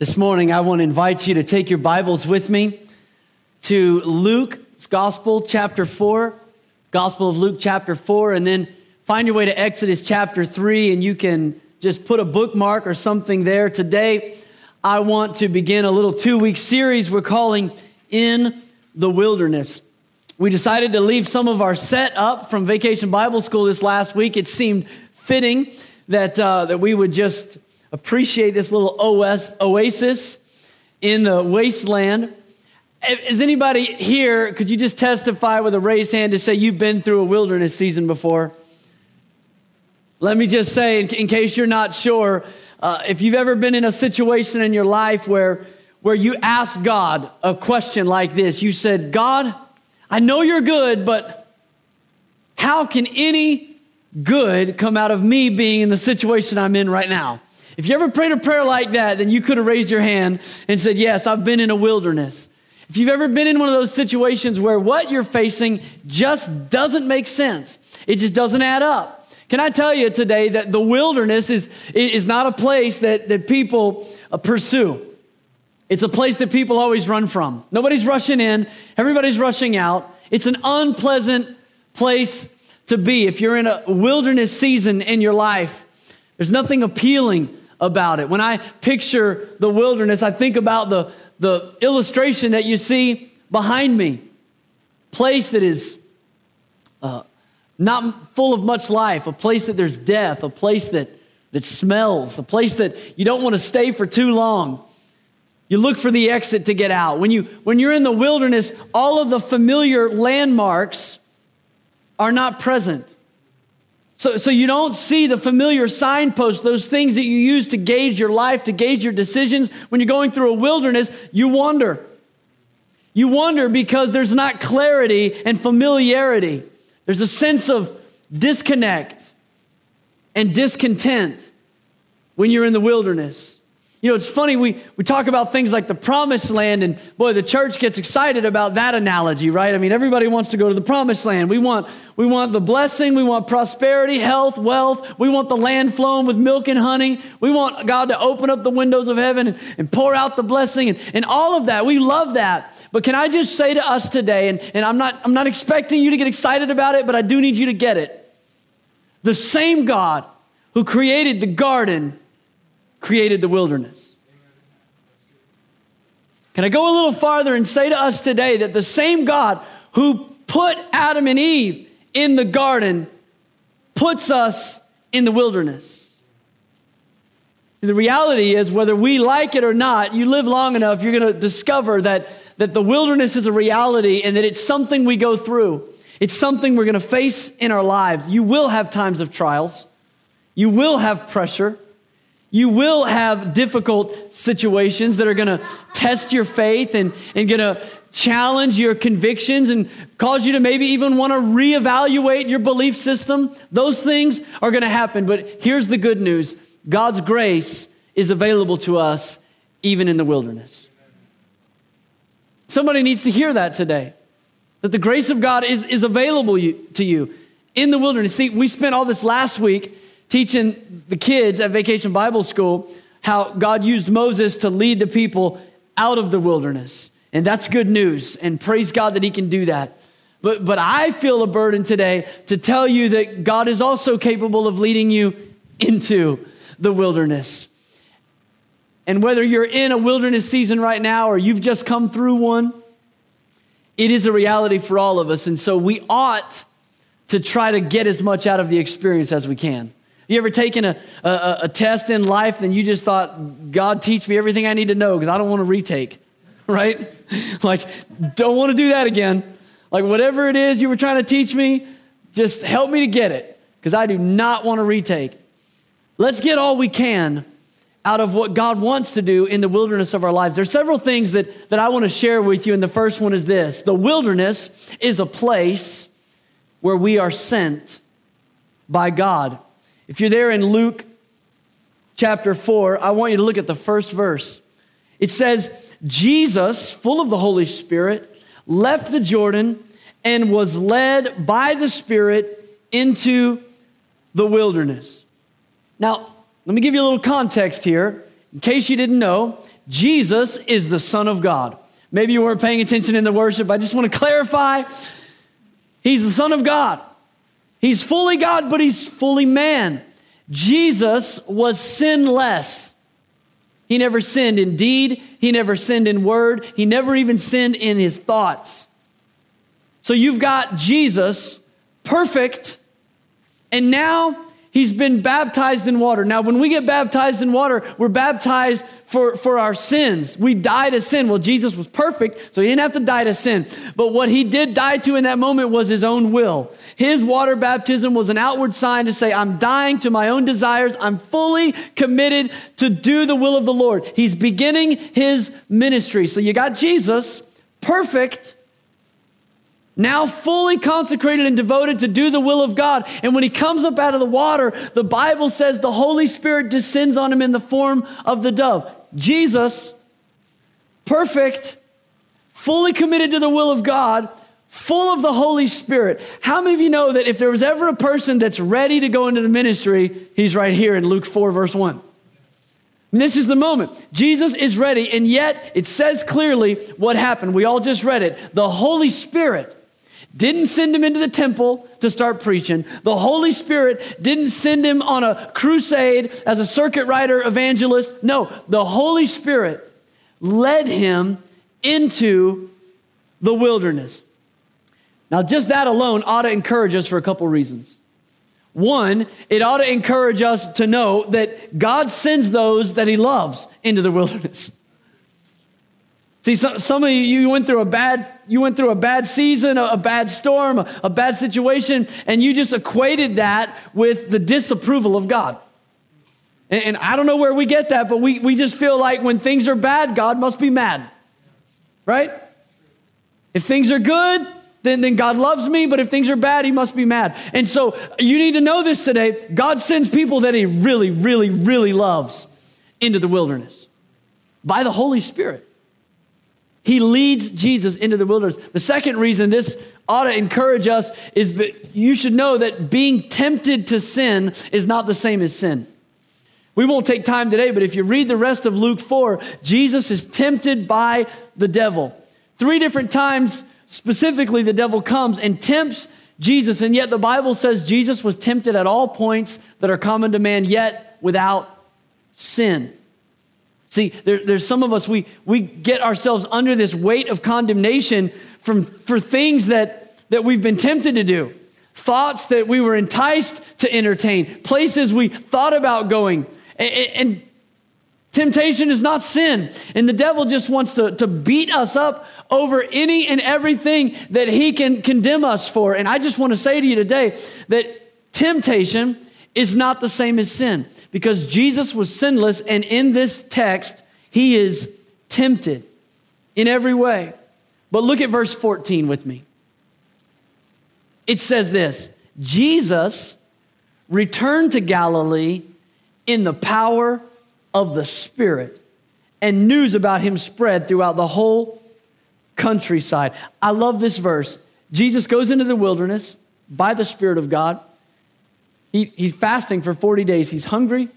This morning, I want to invite you to take your Bibles with me to Luke's Gospel, chapter 4, Gospel of Luke, chapter 4, and then find your way to Exodus, chapter 3, and you can just put a bookmark or something there. Today, I want to begin a little two week series we're calling In the Wilderness. We decided to leave some of our set up from Vacation Bible School this last week. It seemed fitting that, uh, that we would just appreciate this little OS, oasis in the wasteland. Is anybody here, could you just testify with a raised hand to say you've been through a wilderness season before? Let me just say, in, in case you're not sure, uh, if you've ever been in a situation in your life where, where you asked God a question like this, you said, God, I know you're good, but how can any good come out of me being in the situation I'm in right now? If you ever prayed a prayer like that, then you could have raised your hand and said, Yes, I've been in a wilderness. If you've ever been in one of those situations where what you're facing just doesn't make sense, it just doesn't add up. Can I tell you today that the wilderness is, is not a place that, that people uh, pursue? It's a place that people always run from. Nobody's rushing in, everybody's rushing out. It's an unpleasant place to be. If you're in a wilderness season in your life, there's nothing appealing about it. When I picture the wilderness, I think about the, the illustration that you see behind me. Place that is uh, not full of much life, a place that there's death, a place that, that smells, a place that you don't want to stay for too long. You look for the exit to get out. When, you, when you're in the wilderness, all of the familiar landmarks are not present. So, so you don't see the familiar signposts, those things that you use to gauge your life, to gauge your decisions. When you're going through a wilderness, you wonder. You wonder because there's not clarity and familiarity. There's a sense of disconnect and discontent when you're in the wilderness. You know, it's funny, we, we talk about things like the promised land, and boy, the church gets excited about that analogy, right? I mean, everybody wants to go to the promised land. We want, we want the blessing, we want prosperity, health, wealth. We want the land flowing with milk and honey. We want God to open up the windows of heaven and, and pour out the blessing and, and all of that. We love that. But can I just say to us today, and, and I'm, not, I'm not expecting you to get excited about it, but I do need you to get it. The same God who created the garden created the wilderness. Can I go a little farther and say to us today that the same God who put Adam and Eve in the garden puts us in the wilderness? The reality is, whether we like it or not, you live long enough, you're going to discover that, that the wilderness is a reality and that it's something we go through. It's something we're going to face in our lives. You will have times of trials, you will have pressure. You will have difficult situations that are going to test your faith and, and going to challenge your convictions and cause you to maybe even want to reevaluate your belief system. Those things are going to happen. But here's the good news God's grace is available to us even in the wilderness. Somebody needs to hear that today. That the grace of God is, is available to you in the wilderness. See, we spent all this last week teaching the kids at Vacation Bible School how God used Moses to lead the people out of the wilderness. And that's good news. And praise God that he can do that. But, but I feel a burden today to tell you that God is also capable of leading you into the wilderness. And whether you're in a wilderness season right now or you've just come through one, it is a reality for all of us. And so we ought to try to get as much out of the experience as we can. You ever taken a, a, a test in life and you just thought, God, teach me everything I need to know because I don't want to retake, right? like, don't want to do that again. Like, whatever it is you were trying to teach me, just help me to get it because I do not want to retake. Let's get all we can out of what God wants to do in the wilderness of our lives. There's several things that, that I want to share with you, and the first one is this the wilderness is a place where we are sent by God. If you're there in Luke chapter 4, I want you to look at the first verse. It says, Jesus, full of the Holy Spirit, left the Jordan and was led by the Spirit into the wilderness. Now, let me give you a little context here. In case you didn't know, Jesus is the Son of God. Maybe you weren't paying attention in the worship. I just want to clarify. He's the Son of God. He's fully God, but he's fully man. Jesus was sinless. He never sinned in deed, he never sinned in word, he never even sinned in his thoughts. So you've got Jesus, perfect, and now he's been baptized in water. Now, when we get baptized in water, we're baptized for, for our sins. We die to sin. Well, Jesus was perfect, so he didn't have to die to sin. But what he did die to in that moment was his own will. His water baptism was an outward sign to say, I'm dying to my own desires. I'm fully committed to do the will of the Lord. He's beginning his ministry. So you got Jesus, perfect, now fully consecrated and devoted to do the will of God. And when he comes up out of the water, the Bible says the Holy Spirit descends on him in the form of the dove. Jesus, perfect, fully committed to the will of God, full of the Holy Spirit. How many of you know that if there was ever a person that's ready to go into the ministry, he's right here in Luke 4, verse 1? And this is the moment. Jesus is ready, and yet it says clearly what happened. We all just read it. The Holy Spirit didn't send him into the temple to start preaching. The Holy Spirit didn't send him on a crusade as a circuit rider evangelist. No, the Holy Spirit led him into the wilderness. Now, just that alone ought to encourage us for a couple reasons. One, it ought to encourage us to know that God sends those that he loves into the wilderness. See, some, of you, you went through a bad, you went through a bad season, a, bad storm, a, a bad situation, and you just equated that with the disapproval of God. And, and I don't know where we get that, but we, we just feel like when things are bad, God must be mad. Right? If things are good, then, then God loves me, but if things are bad, he must be mad. And so you need to know this today. God sends people that he really, really, really loves into the wilderness by the Holy Spirit. He leads Jesus into the wilderness. The second reason this ought to encourage us is that you should know that being tempted to sin is not the same as sin. We won't take time today, but if you read the rest of Luke 4, Jesus is tempted by the devil. Three different times, specifically, the devil comes and tempts Jesus, and yet the Bible says Jesus was tempted at all points that are common to man, yet without sin. See, there, there's some of us, we, we get ourselves under this weight of condemnation from, for things that, that we've been tempted to do, thoughts that we were enticed to entertain, places we thought about going. And, and temptation is not sin. And the devil just wants to, to beat us up over any and everything that he can condemn us for. And I just want to say to you today that temptation is not the same as sin because Jesus was sinless, and in this text, he is tempted in every way. But look at verse 14 with me. It says this Jesus returned to Galilee in the power of the Spirit, and news about him spread throughout the whole countryside. I love this verse. Jesus goes into the wilderness by the Spirit of God. He, he's fasting for 40 days. He's hungry,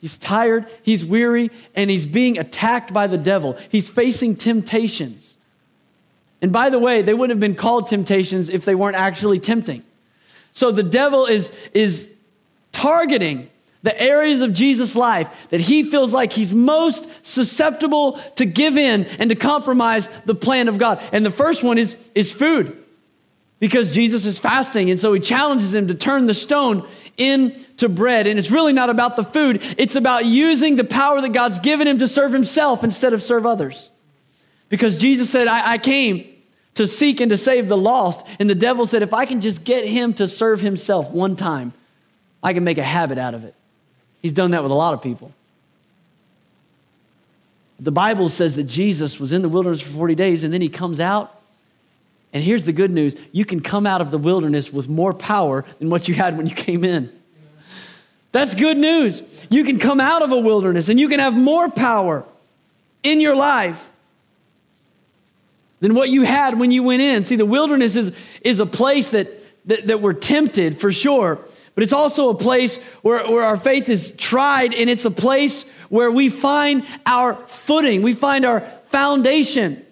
he's tired, he's weary, and he's being attacked by the devil. He's facing temptations. And by the way, they wouldn't have been called temptations if they weren't actually tempting. So the devil is, is targeting the areas of Jesus' life that he feels like he's most susceptible to give in and to compromise the plan of God. And the first one is, is food because Jesus is fasting. And so he challenges him to turn the stone into bread. And it's really not about the food, it's about using the power that God's given him to serve himself instead of serve others. Because Jesus said, I, I came to seek and to save the lost. And the devil said, if I can just get him to serve himself one time, I can make a habit out of it. He's done that with a lot of people. The Bible says that Jesus was in the wilderness for 40 days and then he comes out and here's the good news you can come out of the wilderness with more power than what you had when you came in. That's good news. You can come out of a wilderness and you can have more power in your life than what you had when you went in. See, the wilderness is, is a place that, that, that we're tempted for sure, but it's also a place where, where our faith is tried, and it's a place where we find our footing, we find our foundation.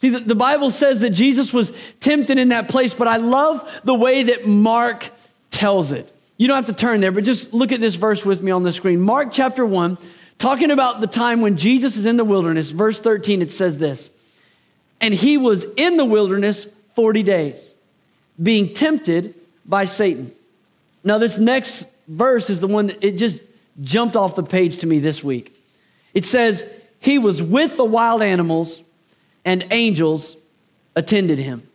See, the, the Bible says that Jesus was tempted in that place, but I love the way that Mark tells it. You don't have to turn there, but just look at this verse with me on the screen. Mark chapter 1, talking about the time when Jesus is in the wilderness, verse 13, it says this And he was in the wilderness 40 days, being tempted by Satan. Now, this next verse is the one that it just jumped off the page to me this week. It says, He was with the wild animals, and angels attended him.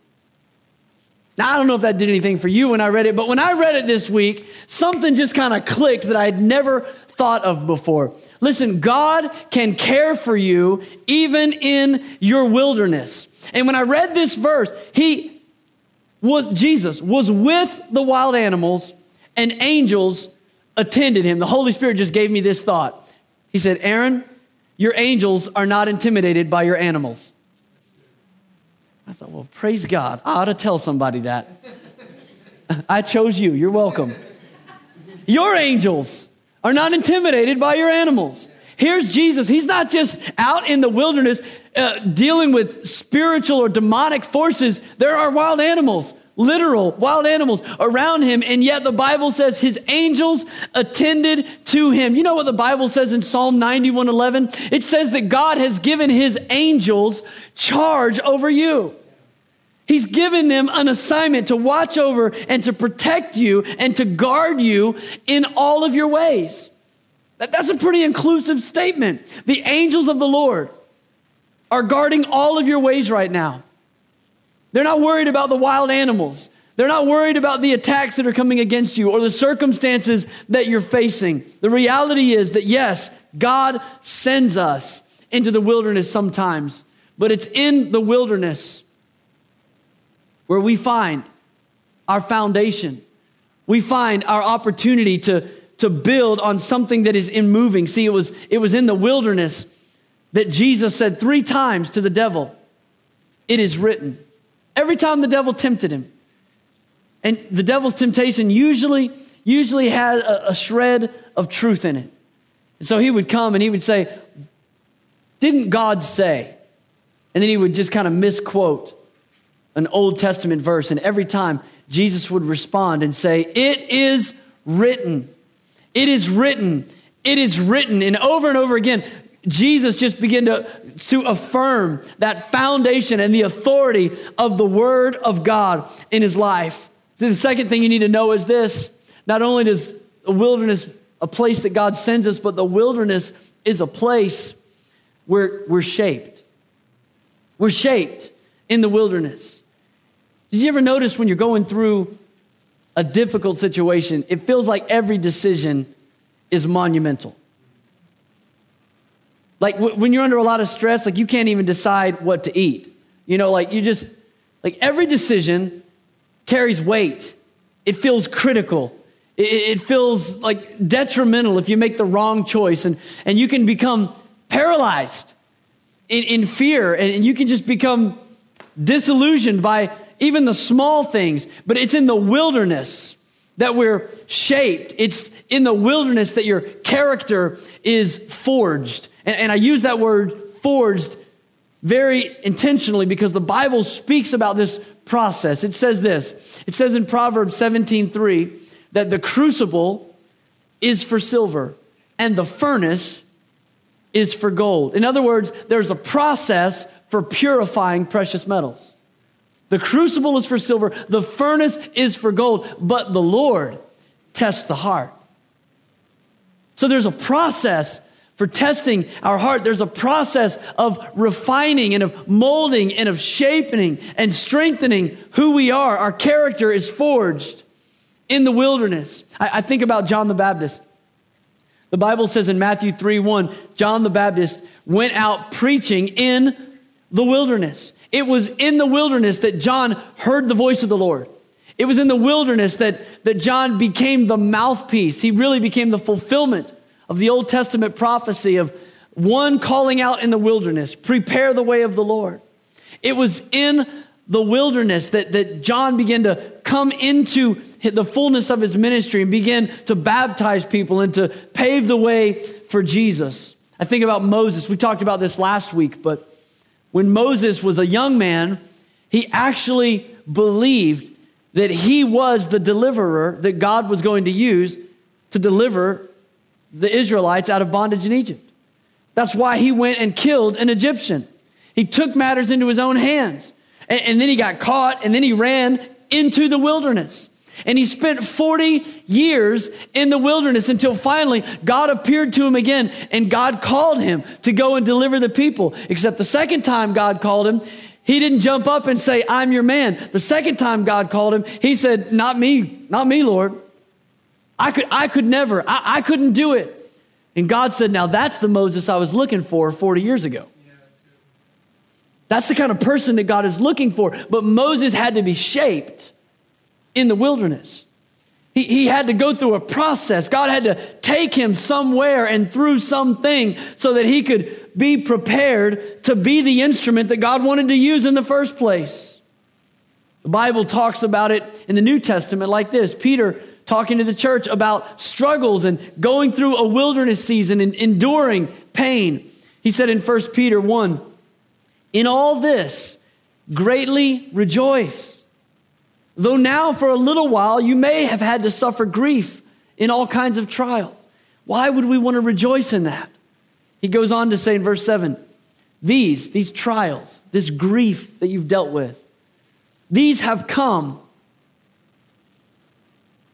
Now, I don't know if that did anything for you when I read it, but when I read it this week, something just kind of clicked that I had never thought of before. Listen, God can care for you even in your wilderness. And when I read this verse, he was, Jesus was with the wild animals and angels attended him. The Holy Spirit just gave me this thought. He said, Aaron, your angels are not intimidated by your animals. I thought, well, praise God. I ought to tell somebody that. I chose you. You're welcome. Your angels are not intimidated by your animals. Here's Jesus. He's not just out in the wilderness uh, dealing with spiritual or demonic forces. There are wild animals, literal wild animals around him, and yet the Bible says his angels attended to him. You know what the Bible says in Psalm 91:11? It says that God has given his angels charge over you. He's given them an assignment to watch over and to protect you and to guard you in all of your ways. That's a pretty inclusive statement. The angels of the Lord are guarding all of your ways right now. They're not worried about the wild animals. They're not worried about the attacks that are coming against you or the circumstances that you're facing. The reality is that, yes, God sends us into the wilderness sometimes, but it's in the wilderness where we find our foundation. We find our opportunity to, to build on something that is in moving. See, it was, it was in the wilderness that Jesus said three times to the devil, It is written. Every time the devil tempted him. And the devil's temptation usually, usually has a, a shred of truth in it. And so he would come and he would say, Didn't God say? And then he would just kind of misquote an Old Testament verse. And every time Jesus would respond and say, It is written. It is written. It is written. And over and over again, Jesus just began to, to affirm that foundation and the authority of the Word of God in his life. The second thing you need to know is this not only does a wilderness a place that God sends us, but the wilderness is a place where we're shaped. We're shaped in the wilderness. Did you ever notice when you're going through a difficult situation, it feels like every decision is monumental? Like w- when you're under a lot of stress, like you can't even decide what to eat. You know, like you just, like every decision carries weight. It feels critical. It, it feels like detrimental if you make the wrong choice. And, and you can become paralyzed in, in fear and, and you can just become disillusioned by even the small things. But it's in the wilderness that we're shaped. It's in the wilderness that your character is forged. And, and I use that word forged very intentionally because the Bible speaks about this process. It says this. It says in Proverbs 17:3 that the crucible is for silver and the furnace is for gold. In other words, there's a process for purifying precious metals. The crucible is for silver, the furnace is for gold, but the Lord tests the heart. So there's a process for testing our heart. There's a process of refining and of molding and of shaping and strengthening who we are. Our character is forged in the wilderness. I, I think about John the Baptist. The Bible says in Matthew 3 1, John the Baptist went out preaching in the wilderness. It was in the wilderness that John heard the voice of the Lord. It was in the wilderness that, that John became the mouthpiece. He really became the fulfillment of the Old Testament prophecy of one calling out in the wilderness, prepare the way of the Lord. It was in the wilderness that, that John began to come into the fullness of his ministry and begin to baptize people and to pave the way for Jesus. I think about Moses. We talked about this last week, but when Moses was a young man, he actually believed that he was the deliverer that God was going to use to deliver the Israelites out of bondage in Egypt. That's why he went and killed an Egyptian. He took matters into his own hands. And, and then he got caught, and then he ran into the wilderness. And he spent 40 years in the wilderness until finally God appeared to him again and God called him to go and deliver the people. Except the second time God called him, he didn't jump up and say, I'm your man. The second time God called him, he said, Not me, not me, Lord. I could, I could never, I, I couldn't do it. And God said, Now that's the Moses I was looking for 40 years ago. That's the kind of person that God is looking for. But Moses had to be shaped in the wilderness. He, he had to go through a process. God had to take him somewhere and through something so that he could be prepared to be the instrument that God wanted to use in the first place. The Bible talks about it in the New Testament like this Peter talking to the church about struggles and going through a wilderness season and enduring pain. He said in 1 Peter 1 in all this, greatly rejoice. Though now, for a little while, you may have had to suffer grief in all kinds of trials. Why would we want to rejoice in that? He goes on to say in verse 7 these, these trials, this grief that you've dealt with, these have come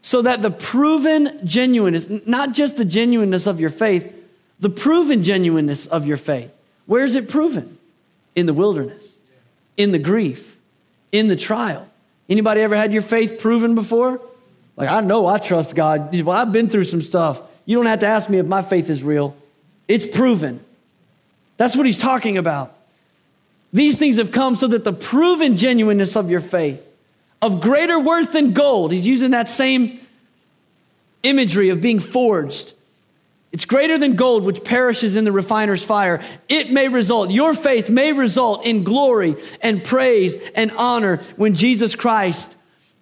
so that the proven genuineness, not just the genuineness of your faith, the proven genuineness of your faith. Where is it proven? in the wilderness, in the grief, in the trial. Anybody ever had your faith proven before? Like, I know I trust God. Well, I've been through some stuff. You don't have to ask me if my faith is real. It's proven. That's what he's talking about. These things have come so that the proven genuineness of your faith, of greater worth than gold, he's using that same imagery of being forged, it's greater than gold, which perishes in the refiner's fire. It may result, your faith may result in glory and praise and honor when Jesus Christ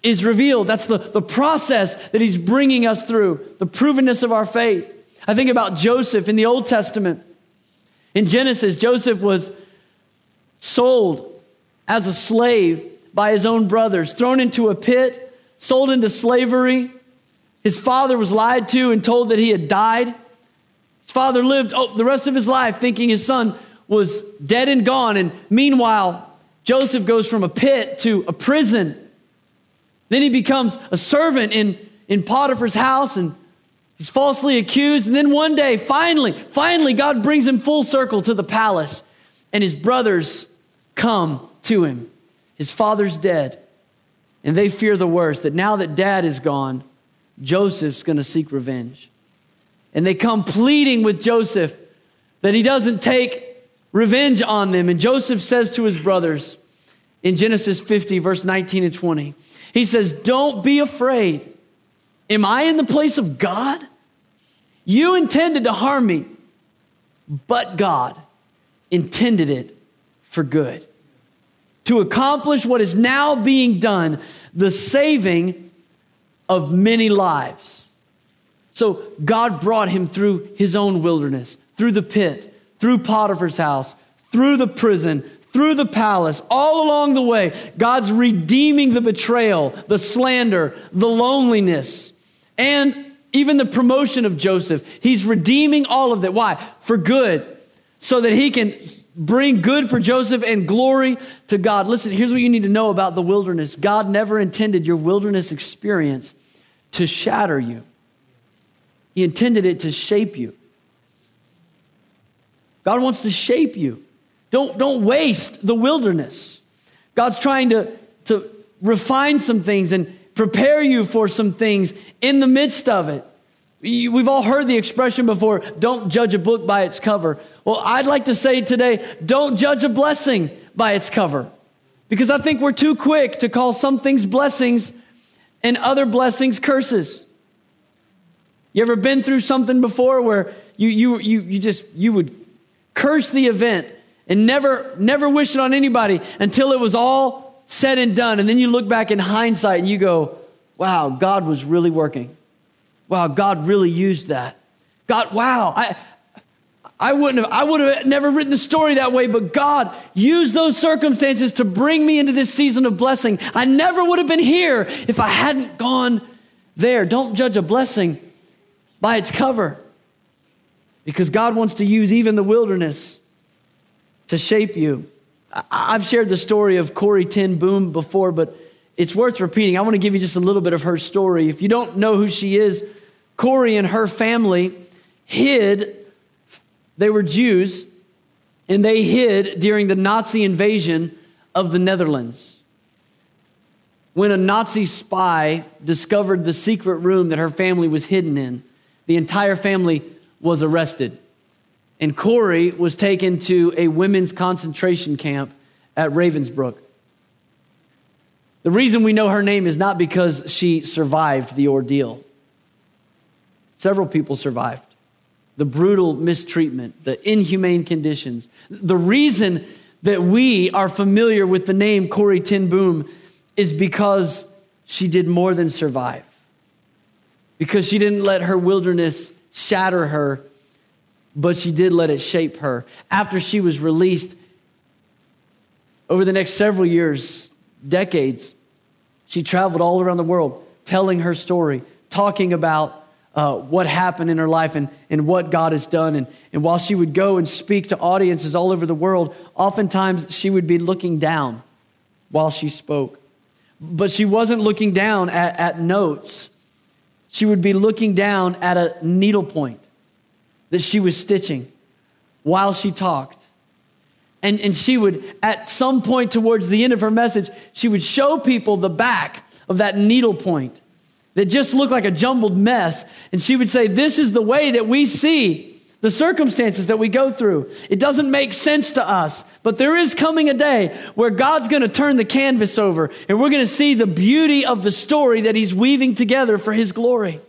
is revealed. That's the, the process that he's bringing us through, the provenness of our faith. I think about Joseph in the Old Testament. In Genesis, Joseph was sold as a slave by his own brothers, thrown into a pit, sold into slavery. His father was lied to and told that he had died. His father lived oh, the rest of his life thinking his son was dead and gone. And meanwhile, Joseph goes from a pit to a prison. Then he becomes a servant in, in Potiphar's house and he's falsely accused. And then one day, finally, finally, God brings him full circle to the palace. And his brothers come to him. His father's dead. And they fear the worst that now that dad is gone, Joseph's going to seek revenge. And they come pleading with Joseph that he doesn't take revenge on them. And Joseph says to his brothers in Genesis 50, verse 19 and 20, he says, Don't be afraid. Am I in the place of God? You intended to harm me, but God intended it for good. To accomplish what is now being done, the saving of many lives. So God brought him through his own wilderness, through the pit, through Potiphar's house, through the prison, through the palace, all along the way. God's redeeming the betrayal, the slander, the loneliness, and even the promotion of Joseph. He's redeeming all of that. Why? For good. So that he can bring good for Joseph and glory to God. Listen, here's what you need to know about the wilderness God never intended your wilderness experience to shatter you. He intended it to shape you. God wants to shape you. Don't, don't waste the wilderness. God's trying to, to refine some things and prepare you for some things in the midst of it. We've all heard the expression before don't judge a book by its cover. Well, I'd like to say today don't judge a blessing by its cover. Because I think we're too quick to call some things blessings and other blessings curses. You ever been through something before where you, you, you, you just, you would curse the event and never, never wish it on anybody until it was all said and done. And then you look back in hindsight and you go, wow, God was really working. Wow, God really used that. God, wow, I, I wouldn't have, I would have never written the story that way, but God used those circumstances to bring me into this season of blessing. I never would have been here if I hadn't gone there. Don't judge a blessing by its cover because God wants to use even the wilderness to shape you. I've shared the story of Corrie ten Boom before, but it's worth repeating. I want to give you just a little bit of her story. If you don't know who she is, Corey and her family hid they were Jews, and they hid during the Nazi invasion of the Netherlands. When a Nazi spy discovered the secret room that her family was hidden in, the entire family was arrested. And Corrie was taken to a women's concentration camp at Ravensbrück. The reason we know her name is not because she survived the ordeal. Several people survived the brutal mistreatment, the inhumane conditions. The reason that we are familiar with the name Corrie ten Boom is because she did more than survive. Because she didn't let her wilderness shatter her, but she did let it shape her. After she was released, over the next several years, decades, she traveled all around the world telling her story, talking about uh, what happened in her life and, and what God has done. And, and while she would go and speak to audiences all over the world, oftentimes she would be looking down while she spoke. But she wasn't looking down at, at notes, she would be looking down at a needlepoint that she was stitching while she talked. And, and she would, at some point towards the end of her message, she would show people the back of that needlepoint that just looked like a jumbled mess. And she would say, This is the way that we see the circumstances that we go through. It doesn't make sense to us, but there is coming a day where God's going to turn the canvas over and we're going to see the beauty of the story that He's weaving together for His glory.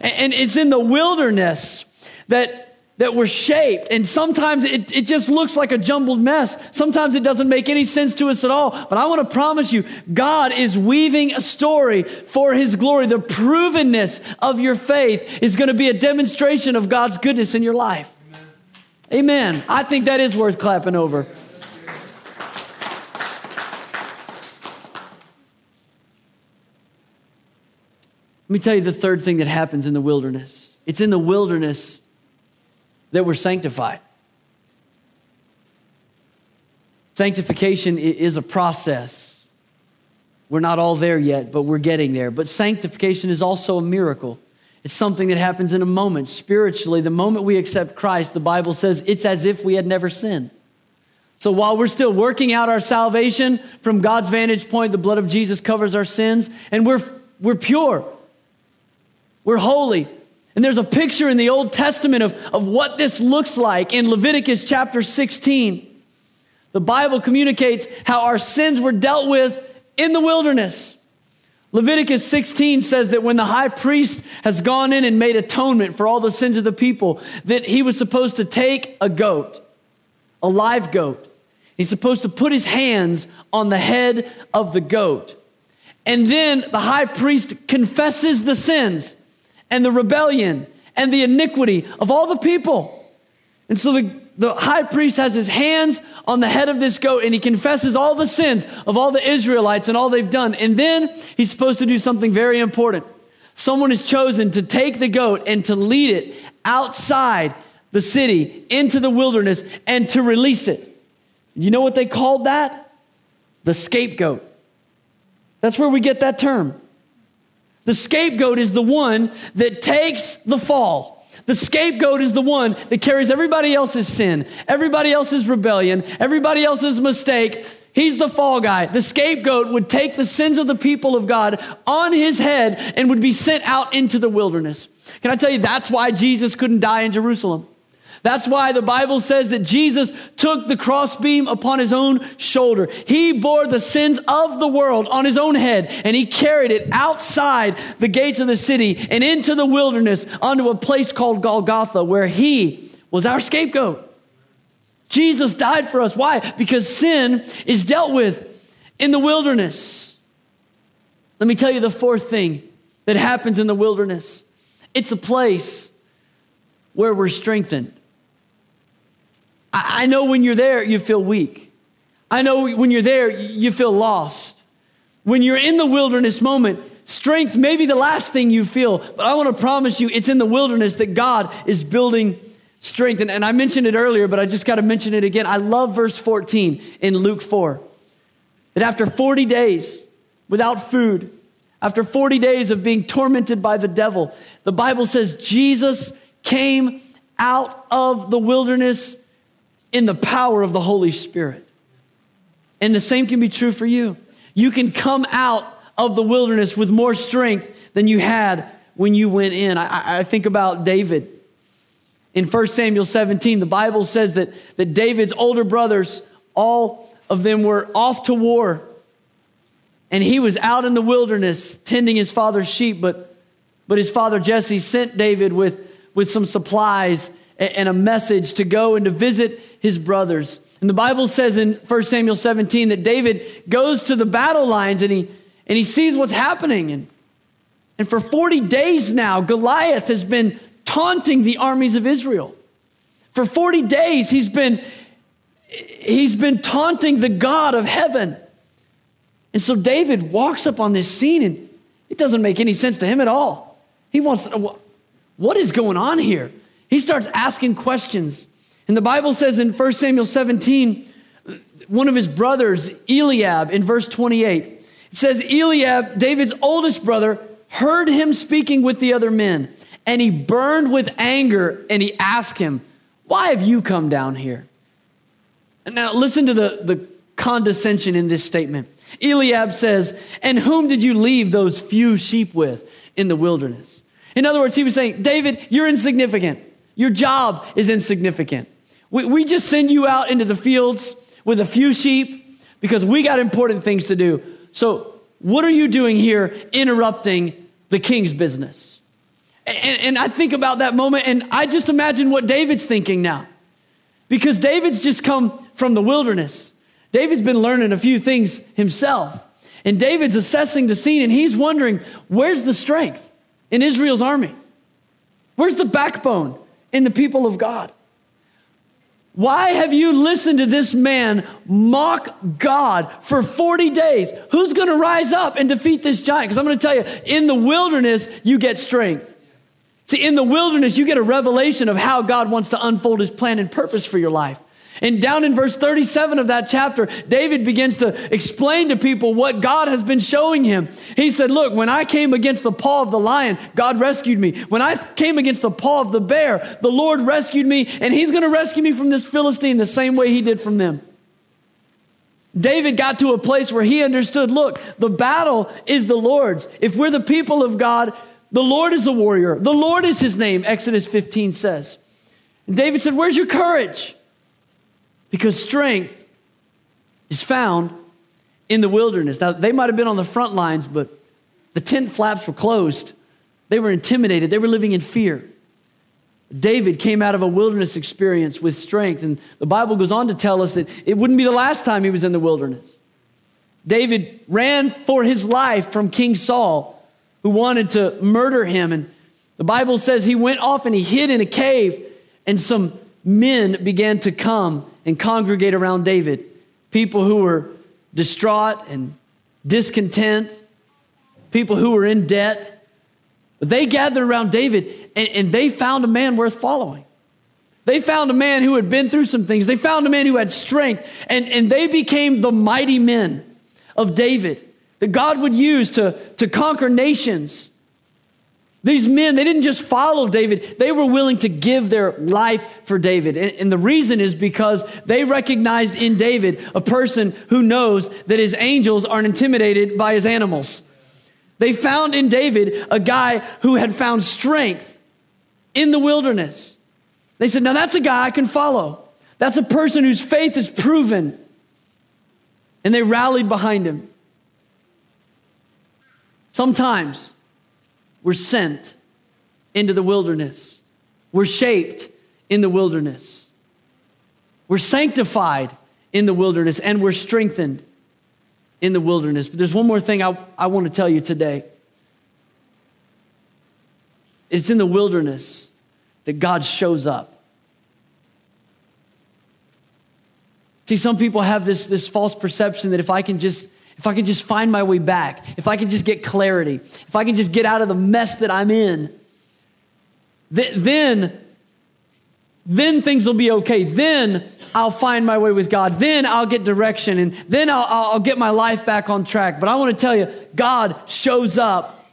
And it's in the wilderness that that were shaped. And sometimes it, it just looks like a jumbled mess. Sometimes it doesn't make any sense to us at all. But I want to promise you, God is weaving a story for His glory. The provenness of your faith is going to be a demonstration of God's goodness in your life. Amen. Amen. I think that is worth clapping over. Let me tell you the third thing that happens in the wilderness. It's in the wilderness that we're sanctified. Sanctification is a process. We're not all there yet, but we're getting there. But sanctification is also a miracle. It's something that happens in a moment. Spiritually, the moment we accept Christ, the Bible says it's as if we had never sinned. So while we're still working out our salvation from God's vantage point, the blood of Jesus covers our sins, and we're, we're pure. We're holy. And there's a picture in the Old Testament of, of what this looks like in Leviticus chapter 16. The Bible communicates how our sins were dealt with in the wilderness. Leviticus 16 says that when the high priest has gone in and made atonement for all the sins of the people, that he was supposed to take a goat, a live goat. He's supposed to put his hands on the head of the goat. And then the high priest confesses the sins and the rebellion and the iniquity of all the people. And so the, the high priest has his hands on the head of this goat and he confesses all the sins of all the Israelites and all they've done. And then he's supposed to do something very important. Someone is chosen to take the goat and to lead it outside the city into the wilderness and to release it. You know what they called that? The scapegoat. That's where we get that term. The scapegoat is the one that takes the fall. The scapegoat is the one that carries everybody else's sin, everybody else's rebellion, everybody else's mistake. He's the fall guy. The scapegoat would take the sins of the people of God on his head and would be sent out into the wilderness. Can I tell you that's why Jesus couldn't die in Jerusalem? That's why the Bible says that Jesus took the crossbeam upon his own shoulder. He bore the sins of the world on his own head and he carried it outside the gates of the city and into the wilderness onto a place called Golgotha where he was our scapegoat. Jesus died for us. Why? Because sin is dealt with in the wilderness. Let me tell you the fourth thing that happens in the wilderness it's a place where we're strengthened. I, know when you're there, you feel weak. I know when you're there, you feel lost. When you're in the wilderness moment, strength may be the last thing you feel, but I want to promise you it's in the wilderness that God is building strength. And, and I mentioned it earlier, but I just got to mention it again. I love verse 14 in Luke 4 that after 40 days without food, after 40 days of being tormented by the devil, the Bible says Jesus came out of the wilderness in the power of the Holy Spirit. And the same can be true for you. You can come out of the wilderness with more strength than you had when you went in. I, I think about David. In 1 Samuel 17, the Bible says that, that David's older brothers, all of them were off to war. And he was out in the wilderness tending his father's sheep, but, but his father Jesse sent David with, with some supplies and a message to go and to visit his brothers. And the Bible says in 1 Samuel 17 that David goes to the battle lines and he, and he sees what's happening. And, and for 40 days now, Goliath has been taunting the armies of Israel. For 40 days, he's been, he's been taunting the God of heaven. And so David walks up on this scene and it doesn't make any sense to him at all. He wants what is going on here? He starts asking questions. And the Bible says in 1 Samuel 17, one of his brothers, Eliab, in verse 28, it says, Eliab, David's oldest brother, heard him speaking with the other men, and he burned with anger, and he asked him, Why have you come down here? And now listen to the, the condescension in this statement. Eliab says, And whom did you leave those few sheep with in the wilderness? In other words, he was saying, David, you're insignificant. Your job is insignificant. We, we just send you out into the fields with a few sheep because we got important things to do. So, what are you doing here interrupting the king's business? And, and I think about that moment and I just imagine what David's thinking now. Because David's just come from the wilderness. David's been learning a few things himself. And David's assessing the scene and he's wondering where's the strength in Israel's army? Where's the backbone? In the people of God. Why have you listened to this man mock God for 40 days? Who's going to rise up and defeat this giant? Because I'm going to tell you, in the wilderness, you get strength. See, in the wilderness, you get a revelation of how God wants to unfold his plan and purpose for your life. And down in verse 37 of that chapter, David begins to explain to people what God has been showing him. He said, Look, when I came against the paw of the lion, God rescued me. When I came against the paw of the bear, the Lord rescued me, and He's going to rescue me from this Philistine the same way He did from them. David got to a place where he understood look, the battle is the Lord's. If we're the people of God, the Lord is a warrior. The Lord is his name, Exodus 15 says. And David said, Where's your courage? Because strength is found in the wilderness. Now, they might have been on the front lines, but the tent flaps were closed. They were intimidated, they were living in fear. David came out of a wilderness experience with strength, and the Bible goes on to tell us that it wouldn't be the last time he was in the wilderness. David ran for his life from King Saul, who wanted to murder him. And the Bible says he went off and he hid in a cave, and some men began to come and congregate around David. People who were distraught and discontent, people who were in debt. They gathered around David and, and, they found a man worth following. They found a man who had been through some things. They found a man who had strength, and, and they became the mighty men of David that God would use to, to conquer nations these men, they didn't just follow David, they were willing to give their life for David. And, and, the reason is because they recognized in David a person who knows that his angels aren't intimidated by his animals. They found in David a guy who had found strength in the wilderness. They said, Now that's a guy I can follow. That's a person whose faith is proven. And they rallied behind him. Sometimes we're sent into the wilderness. We're shaped in the wilderness. We're sanctified in the wilderness and we're strengthened. in the wilderness. But there's one more thing I, I want to tell you today. It's in the wilderness that God shows up. See, some people have this, this false perception that if I can just if I can just find my way back, if I can just get clarity, if I can just get out of the mess that I'm in, th- then then things will be okay. Then I'll find my way with God. Then I'll get direction and then I'll, I'll get my life back on track. But I want to tell you, God shows up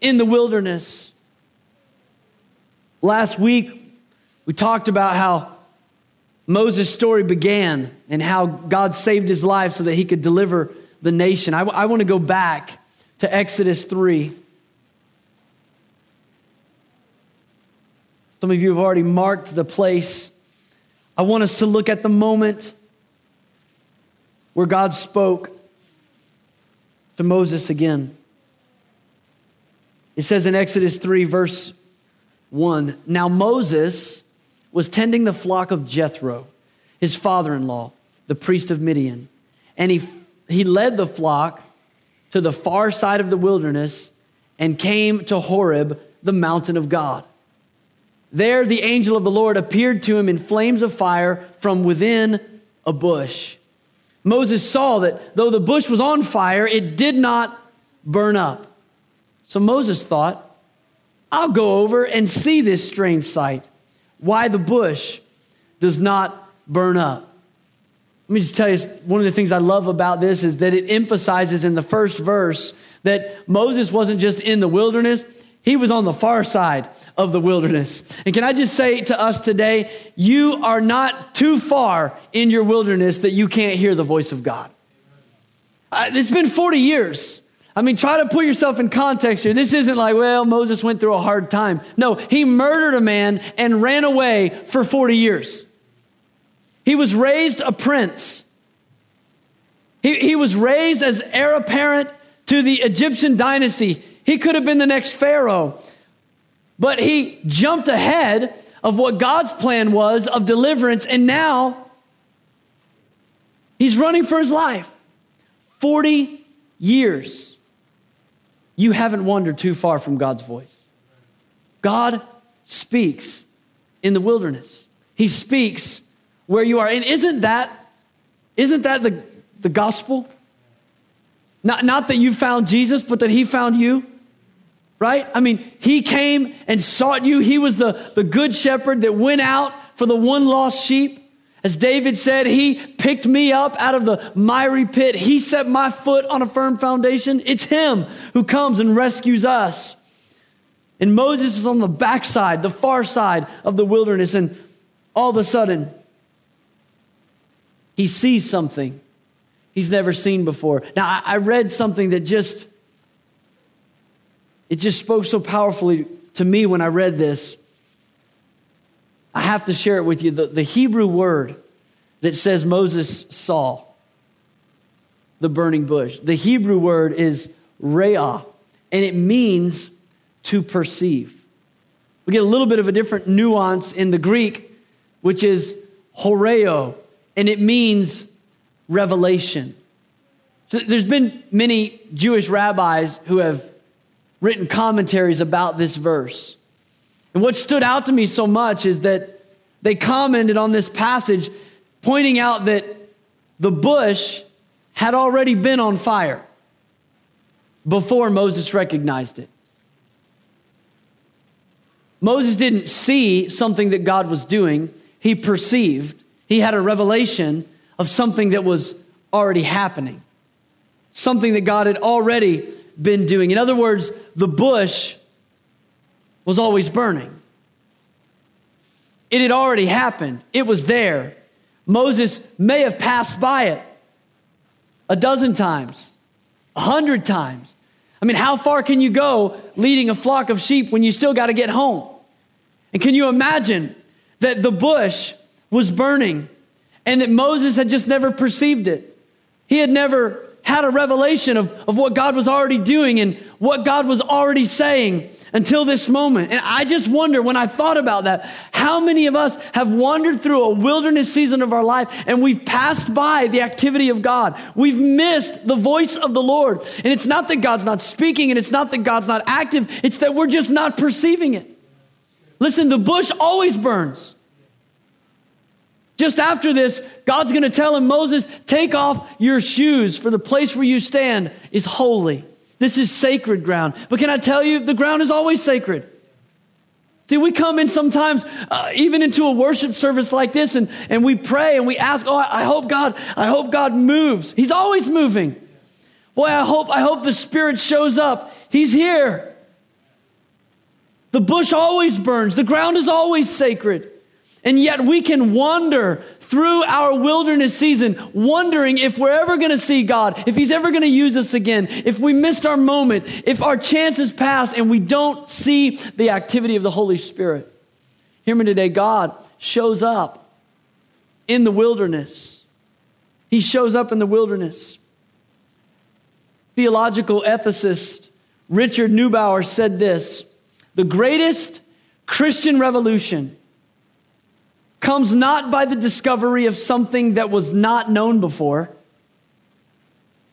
in the wilderness. Last week, we talked about how Moses' story began and how God saved his life so that he could deliver the nation. I, I want to go back to Exodus 3. Some of you have already marked the place. I want us to look at the moment where God spoke to Moses again. It says in Exodus 3, verse 1 Now Moses was tending the flock of Jethro, his father in law, the priest of Midian. And he, he led the flock to the far side of the wilderness and came to Horeb, the mountain of God. There, the angel of the Lord appeared to him in flames of fire from within a bush. Moses saw that though the bush was on fire, it did not burn up. So Moses thought, I'll go over and see this strange sight, why the bush does not burn up. Let me just tell you, one of the things I love about this is that it emphasizes in the first verse that Moses wasn't just in the wilderness, he was on the far side of the wilderness. And can I just say to us today, you are not too far in your wilderness that you can't hear the voice of God. It's been 40 years. I mean, try to put yourself in context here. This isn't like, well, Moses went through a hard time. No, he murdered a man and ran away for 40 years. He was raised a prince. He, he was raised as heir apparent to the Egyptian dynasty. He could have been the next Pharaoh, but he jumped ahead of what God's plan was of deliverance, and now he's running for his life. 40 years. You haven't wandered too far from God's voice. God speaks in the wilderness. He speaks where you are. And isn't that, isn't that the, the gospel? Not, not that you found Jesus, but that he found you right? I mean, he came and sought you. He was the, the good shepherd that went out for the one lost sheep. As David said, he picked me up out of the miry pit. He set my foot on a firm foundation. It's him who comes and rescues us. And Moses is on the backside, the far side of the wilderness, and all of a sudden, he sees something he's never seen before. Now, I read something that just it just spoke so powerfully to me when I read this. I have to share it with you. The, the Hebrew word that says Moses saw the burning bush, the Hebrew word is re'ah, and it means to perceive. We get a little bit of a different nuance in the Greek, which is horeo, and it means revelation. So there's been many Jewish rabbis who have written commentaries about this verse. And what stood out to me so much is that they commented on this passage, pointing out that the bush had already been on fire before Moses recognized it. Moses didn't see something that God was doing, he perceived, he had a revelation of something that was already happening, something that God had already been doing. In other words, the bush was always burning. It had already happened, it was there. Moses may have passed by it a dozen times, a hundred times. I mean, how far can you go leading a flock of sheep when you still got to get home? And can you imagine that the bush was burning and that Moses had just never perceived it? He had never had a revelation of, of what God was already doing and what God was already saying until this moment. And I just wonder when I thought about that, how many of us have wandered through a wilderness season of our life and we've passed by the activity of God. We've missed the voice of the Lord. And it's not that God's not speaking and it's not that God's not active, it's that we're just not perceiving it. Listen, the bush always burns. Just after this, God's going to tell him, Moses, take off your shoes, for the place where you stand is holy. This is sacred ground. But can I tell you, the ground is always sacred. See, we come in sometimes, uh, even into a worship service like this, and, and we pray and we ask, Oh, I hope God, I hope God moves. He's always moving. Boy, I hope, I hope the Spirit shows up. He's here. The bush always burns, the ground is always sacred. And yet we can wander through our wilderness season, wondering if we're ever going to see God, if He's ever going to use us again, if we missed our moment, if our chances pass and we don't see the activity of the Holy Spirit. Hear me today God shows up in the wilderness. He shows up in the wilderness. Theological ethicist Richard Niebuhr said this The greatest Christian revolution comes not by the discovery of something that was not known before.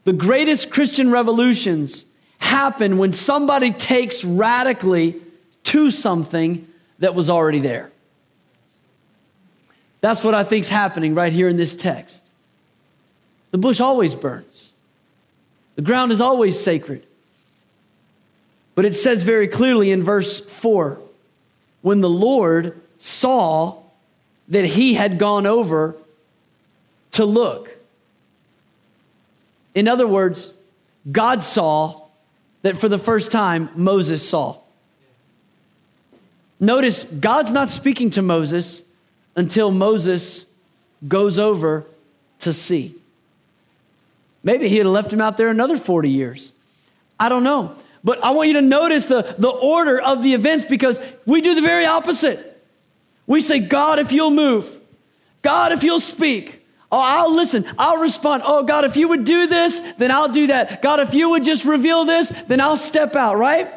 The greatest Christian revolutions happen when somebody takes radically to something that was already there. That's what I think is happening right here in this text. The bush always burns, the ground is always sacred. But it says very clearly in verse 4 when the Lord saw that he had gone over to look. In other words, God saw that for the first time Moses saw. Notice, God's not speaking to Moses until Moses goes over to see. Maybe he had left him out there another 40 years. I don't know. But I want you to notice the, the order of the events because we do the very opposite. We say, God, if you'll move, God, if you'll speak, Oh, I'll listen. I'll respond. Oh, God, if you would do this, then I'll do that. God, if you would just reveal this, then I'll step out, right?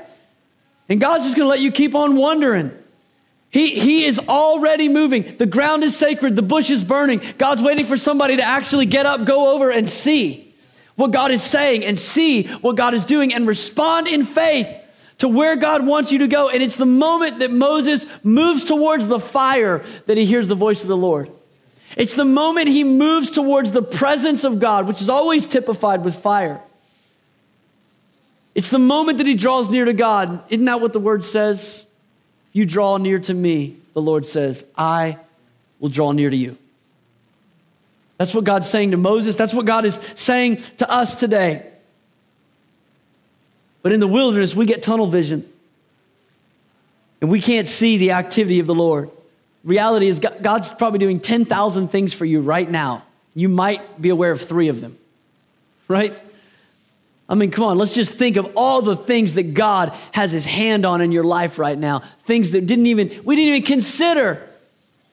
And God's just going to let you keep on wondering. He, he is already moving. The ground is sacred. The bush is burning. God's waiting for somebody to actually get up, go over, and see what God is saying and see what God is doing and respond in faith to where God wants you to go. And it's the moment that Moses moves towards the fire that he hears the voice of the Lord. It's the moment he moves towards the presence of God, which is always typified with fire. It's the moment that he draws near to God. Isn't that what the word says? You draw near to me, the Lord says, I will draw near to you. That's what God's saying to Moses. That's what God is saying to us today. But in the wilderness, we get tunnel vision. And we can't see the activity of the Lord. Reality is, God's probably doing 10,000 things for you right now. You might be aware of three of them, right? I mean, come on, let's just think of all the things that God has his hand on in your life right now. Things that didn't even, we didn't even consider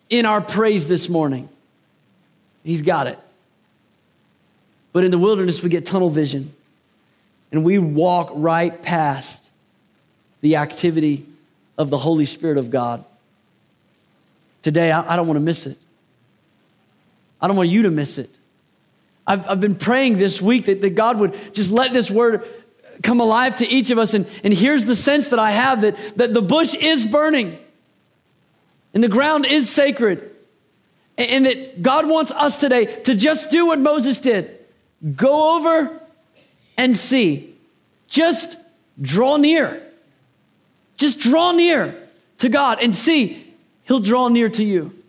in our praise this morning. He's got it. But in the wilderness, we get tunnel vision and we walk right past the activity of the Holy Spirit of God. Today, I, I don't want to miss it. I don't want you to miss it. I've, I've been praying this week that, that God would just let this word come alive to each of us. And, and here's the sense that I have that, that the bush is burning and the ground is sacred. And, and that God wants us today to just do what Moses did go over and see. Just draw near. Just draw near to God and see, He'll draw near to you.